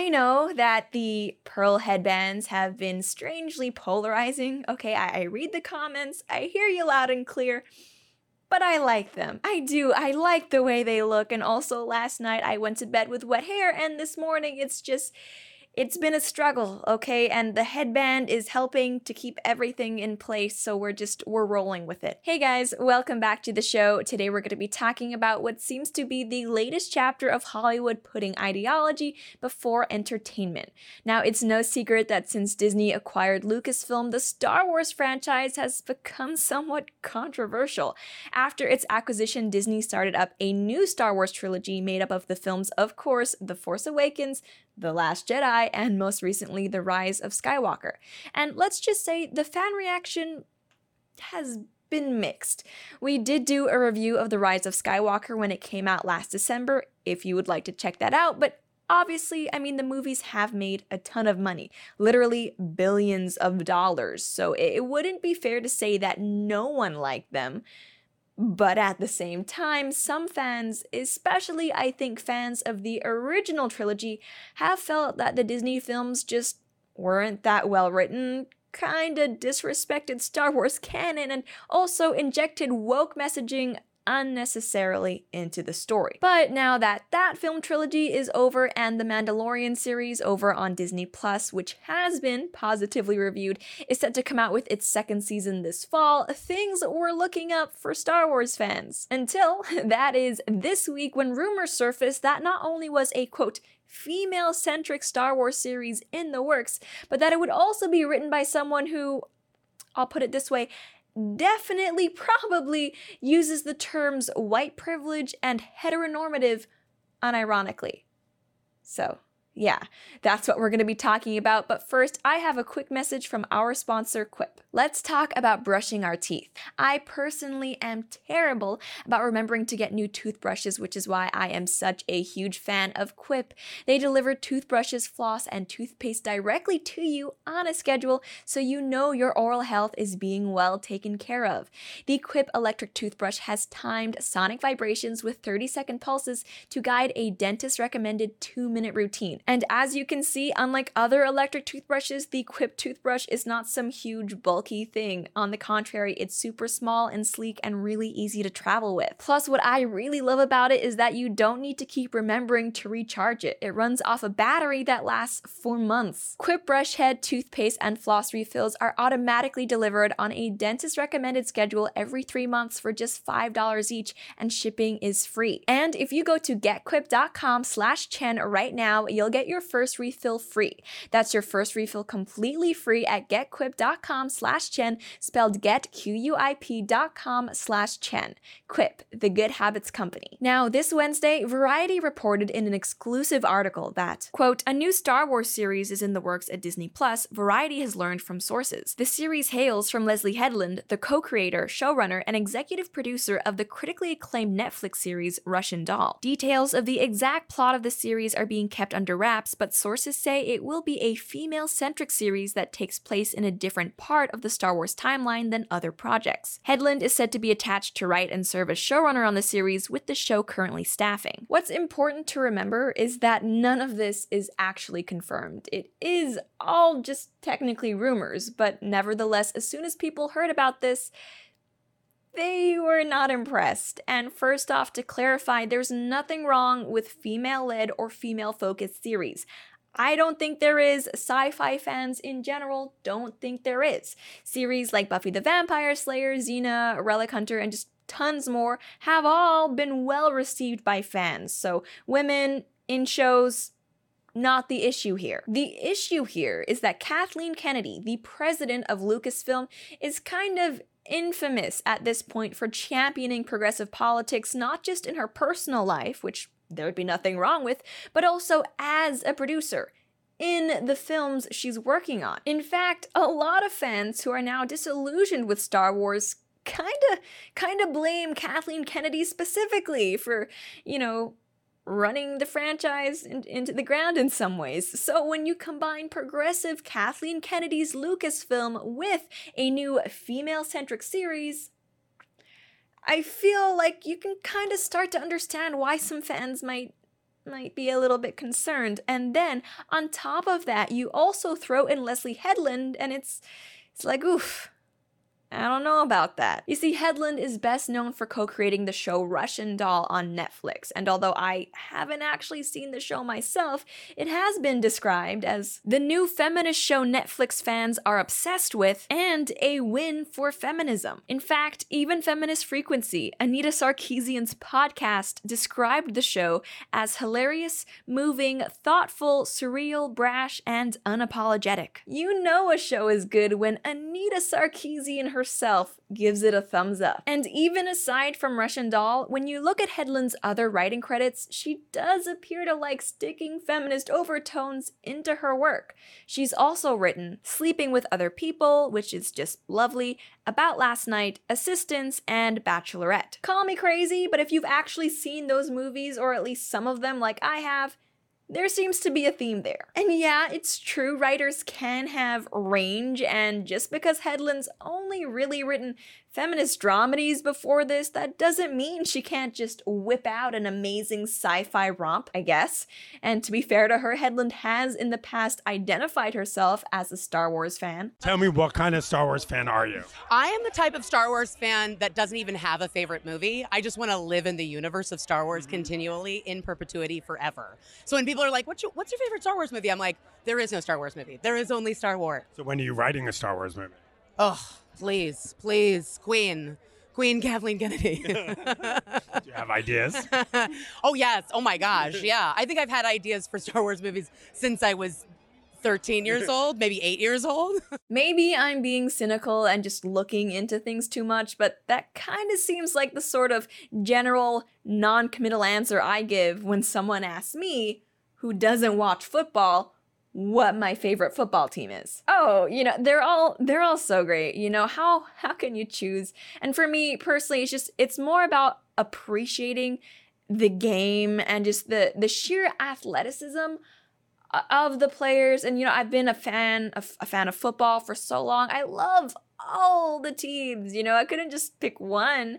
I know that the pearl headbands have been strangely polarizing. Okay, I, I read the comments, I hear you loud and clear but I like them. I do. I like the way they look. And also, last night I went to bed with wet hair, and this morning it's just it's been a struggle, okay? And the headband is helping to keep everything in place, so we're just we're rolling with it. Hey guys, welcome back to the show. Today we're going to be talking about what seems to be the latest chapter of Hollywood putting ideology before entertainment. Now, it's no secret that since Disney acquired Lucasfilm, the Star Wars franchise has become somewhat controversial. After its acquisition, Disney started up a new Star Wars trilogy made up of the films, of course, The Force Awakens, the Last Jedi, and most recently, The Rise of Skywalker. And let's just say the fan reaction has been mixed. We did do a review of The Rise of Skywalker when it came out last December, if you would like to check that out, but obviously, I mean, the movies have made a ton of money, literally billions of dollars, so it wouldn't be fair to say that no one liked them. But at the same time, some fans, especially I think fans of the original trilogy, have felt that the Disney films just weren't that well written, kinda disrespected Star Wars canon, and also injected woke messaging unnecessarily into the story. But now that that film trilogy is over and the Mandalorian series over on Disney Plus, which has been positively reviewed, is set to come out with its second season this fall, things were looking up for Star Wars fans. Until, that is, this week when rumors surfaced that not only was a quote, female centric Star Wars series in the works, but that it would also be written by someone who, I'll put it this way, definitely, probably uses the terms white privilege and heteronormative unironically. So, yeah, that's what we're going to be talking about. But first, I have a quick message from our sponsor, Quip. Let's talk about brushing our teeth. I personally am terrible about remembering to get new toothbrushes, which is why I am such a huge fan of Quip. They deliver toothbrushes, floss, and toothpaste directly to you on a schedule so you know your oral health is being well taken care of. The Quip electric toothbrush has timed sonic vibrations with 30 second pulses to guide a dentist recommended two minute routine. And as you can see, unlike other electric toothbrushes, the Quip toothbrush is not some huge bulk bulky thing. On the contrary, it's super small and sleek and really easy to travel with. Plus, what I really love about it is that you don't need to keep remembering to recharge it. It runs off a battery that lasts for months. Quip brush head, toothpaste, and floss refills are automatically delivered on a dentist recommended schedule every three months for just $5 each, and shipping is free. And if you go to getquip.com slash Chen right now, you'll get your first refill free. That's your first refill completely free at getquip.com slash slash Chen, spelled getquip.com slash Chen. Quip, the good habits company. Now, this Wednesday, Variety reported in an exclusive article that, quote, a new Star Wars series is in the works at Disney Plus, Variety has learned from sources. The series hails from Leslie Headland, the co-creator, showrunner, and executive producer of the critically acclaimed Netflix series Russian Doll. Details of the exact plot of the series are being kept under wraps, but sources say it will be a female-centric series that takes place in a different part of the Star Wars timeline than other projects. Headland is said to be attached to write and serve as showrunner on the series, with the show currently staffing. What's important to remember is that none of this is actually confirmed. It is all just technically rumors, but nevertheless, as soon as people heard about this, they were not impressed. And first off, to clarify, there's nothing wrong with female led or female focused series. I don't think there is. Sci fi fans in general don't think there is. Series like Buffy the Vampire Slayer, Xena, Relic Hunter, and just tons more have all been well received by fans. So, women in shows, not the issue here. The issue here is that Kathleen Kennedy, the president of Lucasfilm, is kind of infamous at this point for championing progressive politics, not just in her personal life, which there would be nothing wrong with, but also as a producer in the films she's working on. In fact, a lot of fans who are now disillusioned with Star Wars kind of kind of blame Kathleen Kennedy specifically for, you know, running the franchise in, into the ground in some ways. So when you combine progressive Kathleen Kennedy's Lucasfilm with a new female-centric series, I feel like you can kind of start to understand why some fans might might be a little bit concerned. And then on top of that, you also throw in Leslie Headland, and it's it's like oof. I don't know about that. You see, Headland is best known for co creating the show Russian Doll on Netflix, and although I haven't actually seen the show myself, it has been described as the new feminist show Netflix fans are obsessed with and a win for feminism. In fact, even Feminist Frequency, Anita Sarkeesian's podcast, described the show as hilarious, moving, thoughtful, surreal, brash, and unapologetic. You know a show is good when Anita Sarkeesian herself gives it a thumbs up. And even aside from Russian Doll, when you look at Headland's other writing credits, she does appear to like sticking feminist overtones into her work. She's also written Sleeping with Other People, which is just lovely, About Last Night, Assistance, and Bachelorette. Call me crazy, but if you've actually seen those movies, or at least some of them like I have, there seems to be a theme there. And yeah, it's true, writers can have range, and just because Headland's only really written feminist dramedies before this, that doesn't mean she can't just whip out an amazing sci fi romp, I guess. And to be fair to her, Headland has in the past identified herself as a Star Wars fan. Tell me, what kind of Star Wars fan are you? I am the type of Star Wars fan that doesn't even have a favorite movie. I just want to live in the universe of Star Wars mm-hmm. continually in perpetuity forever. So when people are like, what's your, what's your favorite Star Wars movie? I'm like, there is no Star Wars movie. There is only Star Wars. So when are you writing a Star Wars movie? Oh, please, please, Queen. Queen Kathleen Kennedy. Do you have ideas? oh, yes. Oh, my gosh. Yeah. I think I've had ideas for Star Wars movies since I was 13 years old, maybe eight years old. maybe I'm being cynical and just looking into things too much, but that kind of seems like the sort of general non committal answer I give when someone asks me, who doesn't watch football, what my favorite football team is. Oh, you know, they're all they're all so great. You know, how how can you choose? And for me personally, it's just it's more about appreciating the game and just the the sheer athleticism of the players and you know i've been a fan of a fan of football for so long i love all the teams you know i couldn't just pick one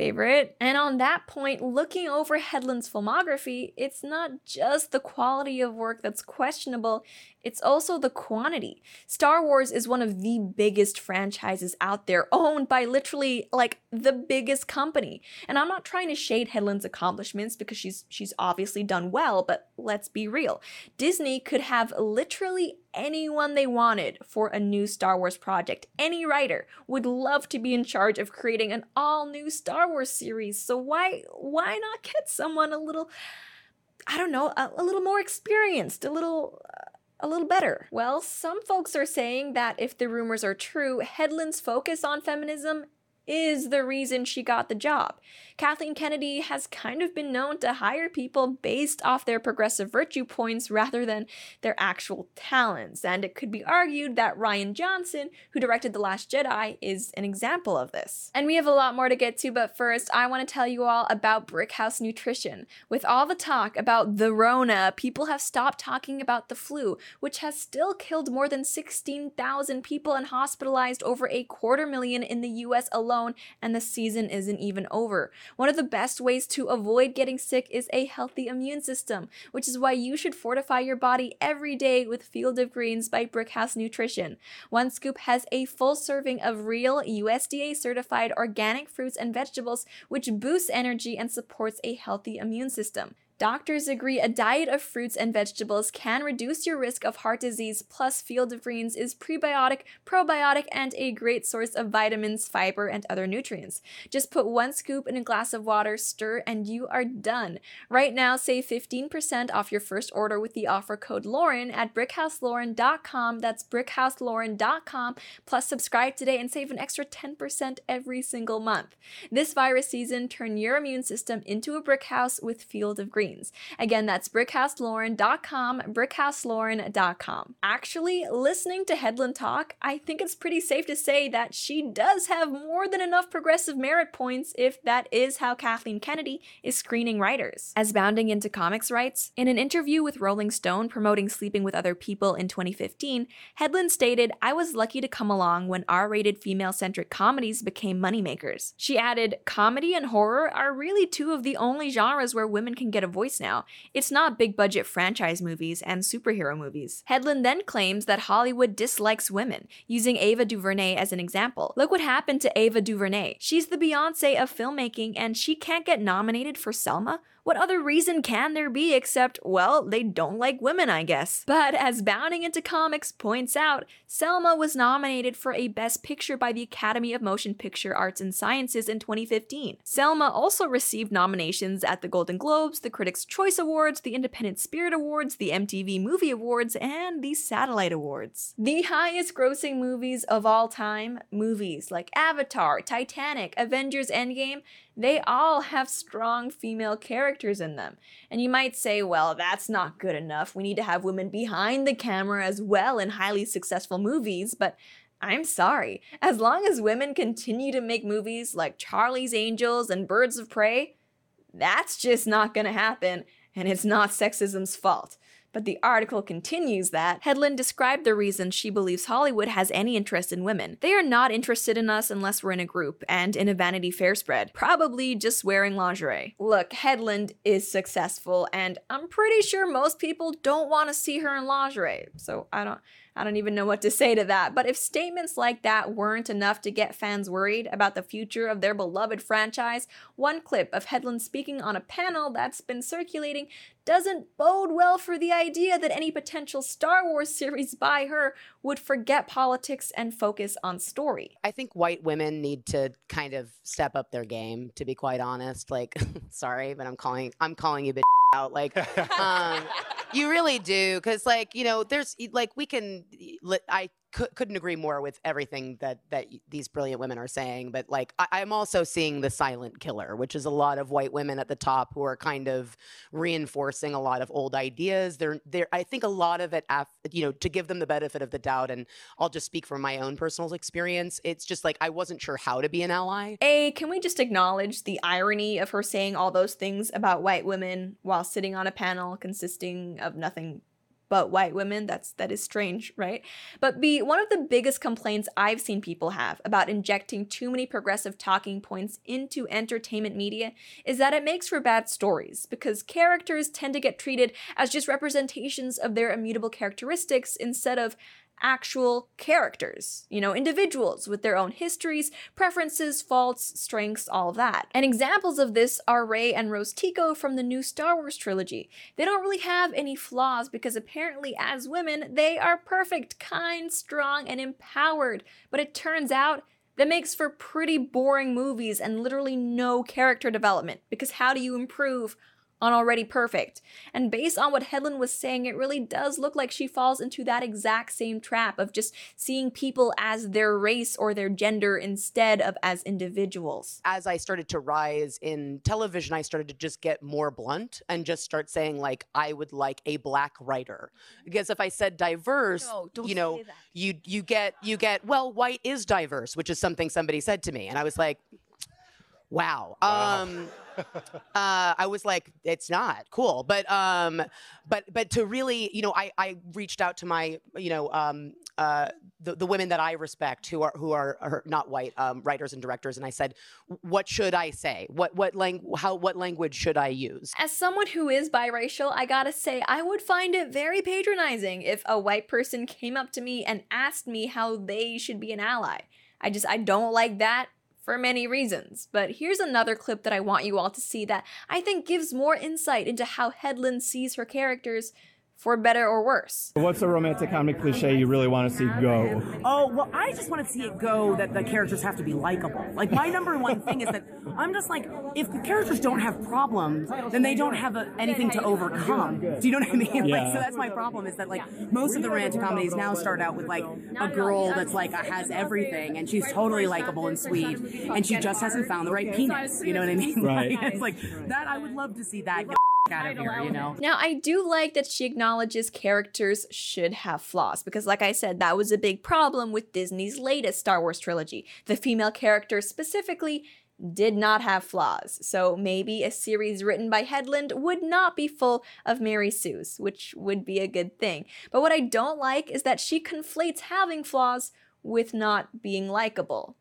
favorite. And on that point, looking over Headland's filmography, it's not just the quality of work that's questionable, it's also the quantity. Star Wars is one of the biggest franchises out there, owned by literally like the biggest company. And I'm not trying to shade Headland's accomplishments because she's she's obviously done well, but let's be real. Disney could have literally anyone they wanted for a new Star Wars project. Any writer would love to be in charge of creating an all-new Star Wars series. So why why not get someone a little I don't know, a, a little more experienced, a little a little better. Well, some folks are saying that if the rumors are true, Headland's focus on feminism is the reason she got the job. Kathleen Kennedy has kind of been known to hire people based off their progressive virtue points rather than their actual talents, and it could be argued that Rian Johnson, who directed The Last Jedi, is an example of this. And we have a lot more to get to, but first, I want to tell you all about Brickhouse Nutrition. With all the talk about the Rona, people have stopped talking about the flu, which has still killed more than 16,000 people and hospitalized over a quarter million in the US alone, and the season isn't even over. One of the best ways to avoid getting sick is a healthy immune system, which is why you should fortify your body every day with Field of Greens by Brickhouse Nutrition. One scoop has a full serving of real USDA certified organic fruits and vegetables, which boosts energy and supports a healthy immune system. Doctors agree a diet of fruits and vegetables can reduce your risk of heart disease, plus, Field of Greens is prebiotic, probiotic, and a great source of vitamins, fiber, and other nutrients. Just put one scoop in a glass of water, stir, and you are done. Right now, save 15% off your first order with the offer code Lauren at brickhouselauren.com. That's brickhouselauren.com. Plus, subscribe today and save an extra 10% every single month. This virus season, turn your immune system into a brick house with Field of Again, that's brickhouselauren.com, brickhouselauren.com. Actually, listening to Headland talk, I think it's pretty safe to say that she does have more than enough progressive merit points if that is how Kathleen Kennedy is screening writers. As Bounding into Comics writes, in an interview with Rolling Stone promoting Sleeping with Other People in 2015, Headland stated, I was lucky to come along when R rated female centric comedies became moneymakers. She added, Comedy and horror are really two of the only genres where women can get a voice voice now. It's not big budget franchise movies and superhero movies. Headland then claims that Hollywood dislikes women, using Ava DuVernay as an example. Look what happened to Ava DuVernay. She's the Beyonce of filmmaking and she can't get nominated for Selma? What other reason can there be except, well, they don't like women, I guess? But as Bounding into Comics points out, Selma was nominated for a Best Picture by the Academy of Motion Picture Arts and Sciences in 2015. Selma also received nominations at the Golden Globes, the Critics' Choice Awards, the Independent Spirit Awards, the MTV Movie Awards, and the Satellite Awards. The highest grossing movies of all time, movies like Avatar, Titanic, Avengers Endgame, they all have strong female characters in them. And you might say, well, that's not good enough. We need to have women behind the camera as well in highly successful movies, but I'm sorry. As long as women continue to make movies like Charlie's Angels and Birds of Prey, that's just not gonna happen, and it's not sexism's fault. But the article continues that Headland described the reason she believes Hollywood has any interest in women. They are not interested in us unless we're in a group and in a Vanity Fair spread, probably just wearing lingerie. Look, Headland is successful, and I'm pretty sure most people don't want to see her in lingerie, so I don't. I don't even know what to say to that. But if statements like that weren't enough to get fans worried about the future of their beloved franchise, one clip of Headland speaking on a panel that's been circulating doesn't bode well for the idea that any potential Star Wars series by her would forget politics and focus on story. I think white women need to kind of step up their game, to be quite honest. Like, sorry, but I'm calling I'm calling you bitch out. Like, um, you really do, because like you know, there's like we can. I could, couldn't agree more with everything that that these brilliant women are saying. But like, I, am also seeing the silent killer, which is a lot of white women at the top who are kind of reinforcing a lot of old ideas. They're, they're I think a lot of it, you know, to give them the benefit of the doubt. And I'll just speak from my own personal experience. It's just like I wasn't sure how to be an ally. A, can we just acknowledge the irony of her saying all those things about white women while sitting on a panel consisting of nothing but white women. That's that is strange, right? But B, one of the biggest complaints I've seen people have about injecting too many progressive talking points into entertainment media is that it makes for bad stories because characters tend to get treated as just representations of their immutable characteristics instead of actual characters, you know, individuals with their own histories, preferences, faults, strengths, all that. And examples of this are Rey and Rose Tico from the new Star Wars trilogy. They don't really have any flaws because apparently, as women, they are perfect, kind, strong, and empowered. But it turns out that makes for pretty boring movies and literally no character development because how do you improve on Already Perfect. And based on what Headland was saying, it really does look like she falls into that exact same trap of just seeing people as their race or their gender instead of as individuals. As I started to rise in television, I started to just get more blunt and just start saying, like, I would like a black writer. Because if I said diverse, no, you know, you you get you get, well, white is diverse, which is something somebody said to me. And I was like, wow. wow. Um uh, I was like, it's not cool. But um, but but to really, you know, I I reached out to my, you know, um, uh, the, the women that I respect who are who are, are not white um, writers and directors, and I said, what should I say? What what lang- how what language should I use? As someone who is biracial, I gotta say I would find it very patronizing if a white person came up to me and asked me how they should be an ally. I just I don't like that for many reasons. But here's another clip that I want you all to see that I think gives more insight into how Headland sees her characters for better or worse. What's a romantic comedy cliche you really want to see go? Oh, well, I just want to see it go that the characters have to be likable. Like, my number one thing is that I'm just like, if the characters don't have problems, then they don't have a, anything to overcome. Do you know what I mean? Yeah. Like, so that's my problem is that, like, most of the romantic comedies now start out with, like, a girl that's, like, has everything and she's totally likable and sweet and she just hasn't found the right penis. You know what I mean? Right. Like, it's like, that, I would love to see that out of here, you know? Now, I do like that she acknowledges characters should have flaws, because, like I said, that was a big problem with Disney's latest Star Wars trilogy. The female characters specifically did not have flaws, so maybe a series written by Headland would not be full of Mary Sue's, which would be a good thing. But what I don't like is that she conflates having flaws with not being likable.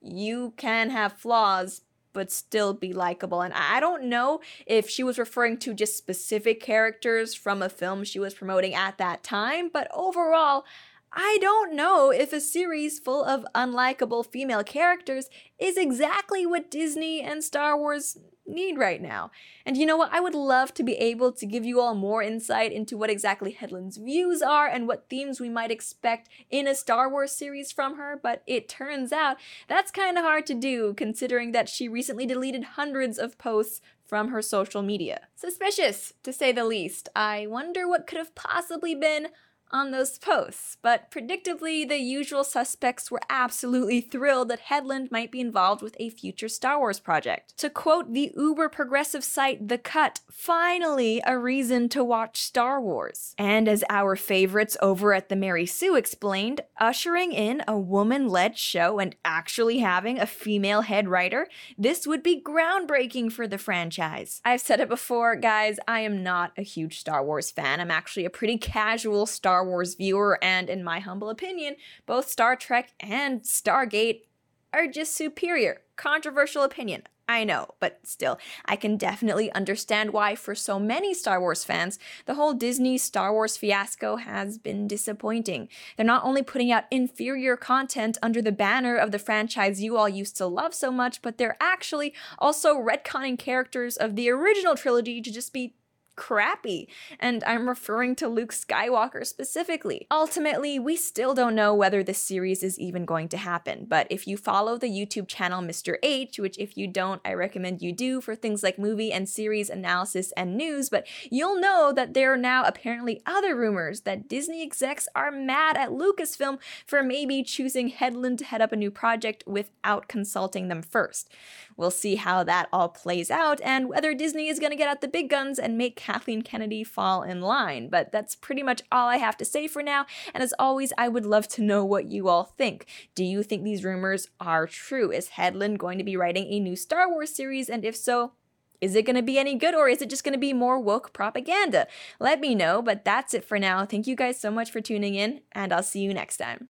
You can have flaws, but still be likable. And I don't know if she was referring to just specific characters from a film she was promoting at that time, but overall, I don't know if a series full of unlikable female characters is exactly what Disney and Star Wars need right now. And you know what? I would love to be able to give you all more insight into what exactly Headland's views are and what themes we might expect in a Star Wars series from her, but it turns out that's kind of hard to do considering that she recently deleted hundreds of posts from her social media. Suspicious, to say the least. I wonder what could have possibly been on those posts, but predictably, the usual suspects were absolutely thrilled that Headland might be involved with a future Star Wars project. To quote the uber progressive site The Cut, finally a reason to watch Star Wars. And as our favorites over at the Mary Sue explained, ushering in a woman led show and actually having a female head writer, this would be groundbreaking for the franchise. I've said it before, guys, I am not a huge Star Wars fan. I'm actually a pretty casual Star Star Wars viewer, and in my humble opinion, both Star Trek and Stargate are just superior. Controversial opinion. I know, but still, I can definitely understand why, for so many Star Wars fans, the whole Disney Star Wars fiasco has been disappointing. They're not only putting out inferior content under the banner of the franchise you all used to love so much, but they're actually also retconning characters of the original trilogy to just be crappy, and I'm referring to Luke Skywalker specifically. Ultimately, we still don't know whether this series is even going to happen, but if you follow the YouTube channel Mr. H, which if you don't, I recommend you do for things like movie and series analysis and news, but you'll know that there are now apparently other rumors that Disney execs are mad at Lucasfilm for maybe choosing Headland to head up a new project without consulting them first. We'll see how that all plays out and whether Disney is going to get out the big guns and make Kathleen Kennedy fall in line. But that's pretty much all I have to say for now. And as always, I would love to know what you all think. Do you think these rumors are true? Is Headland going to be writing a new Star Wars series? And if so, is it going to be any good or is it just going to be more woke propaganda? Let me know, but that's it for now. Thank you guys so much for tuning in, and I'll see you next time.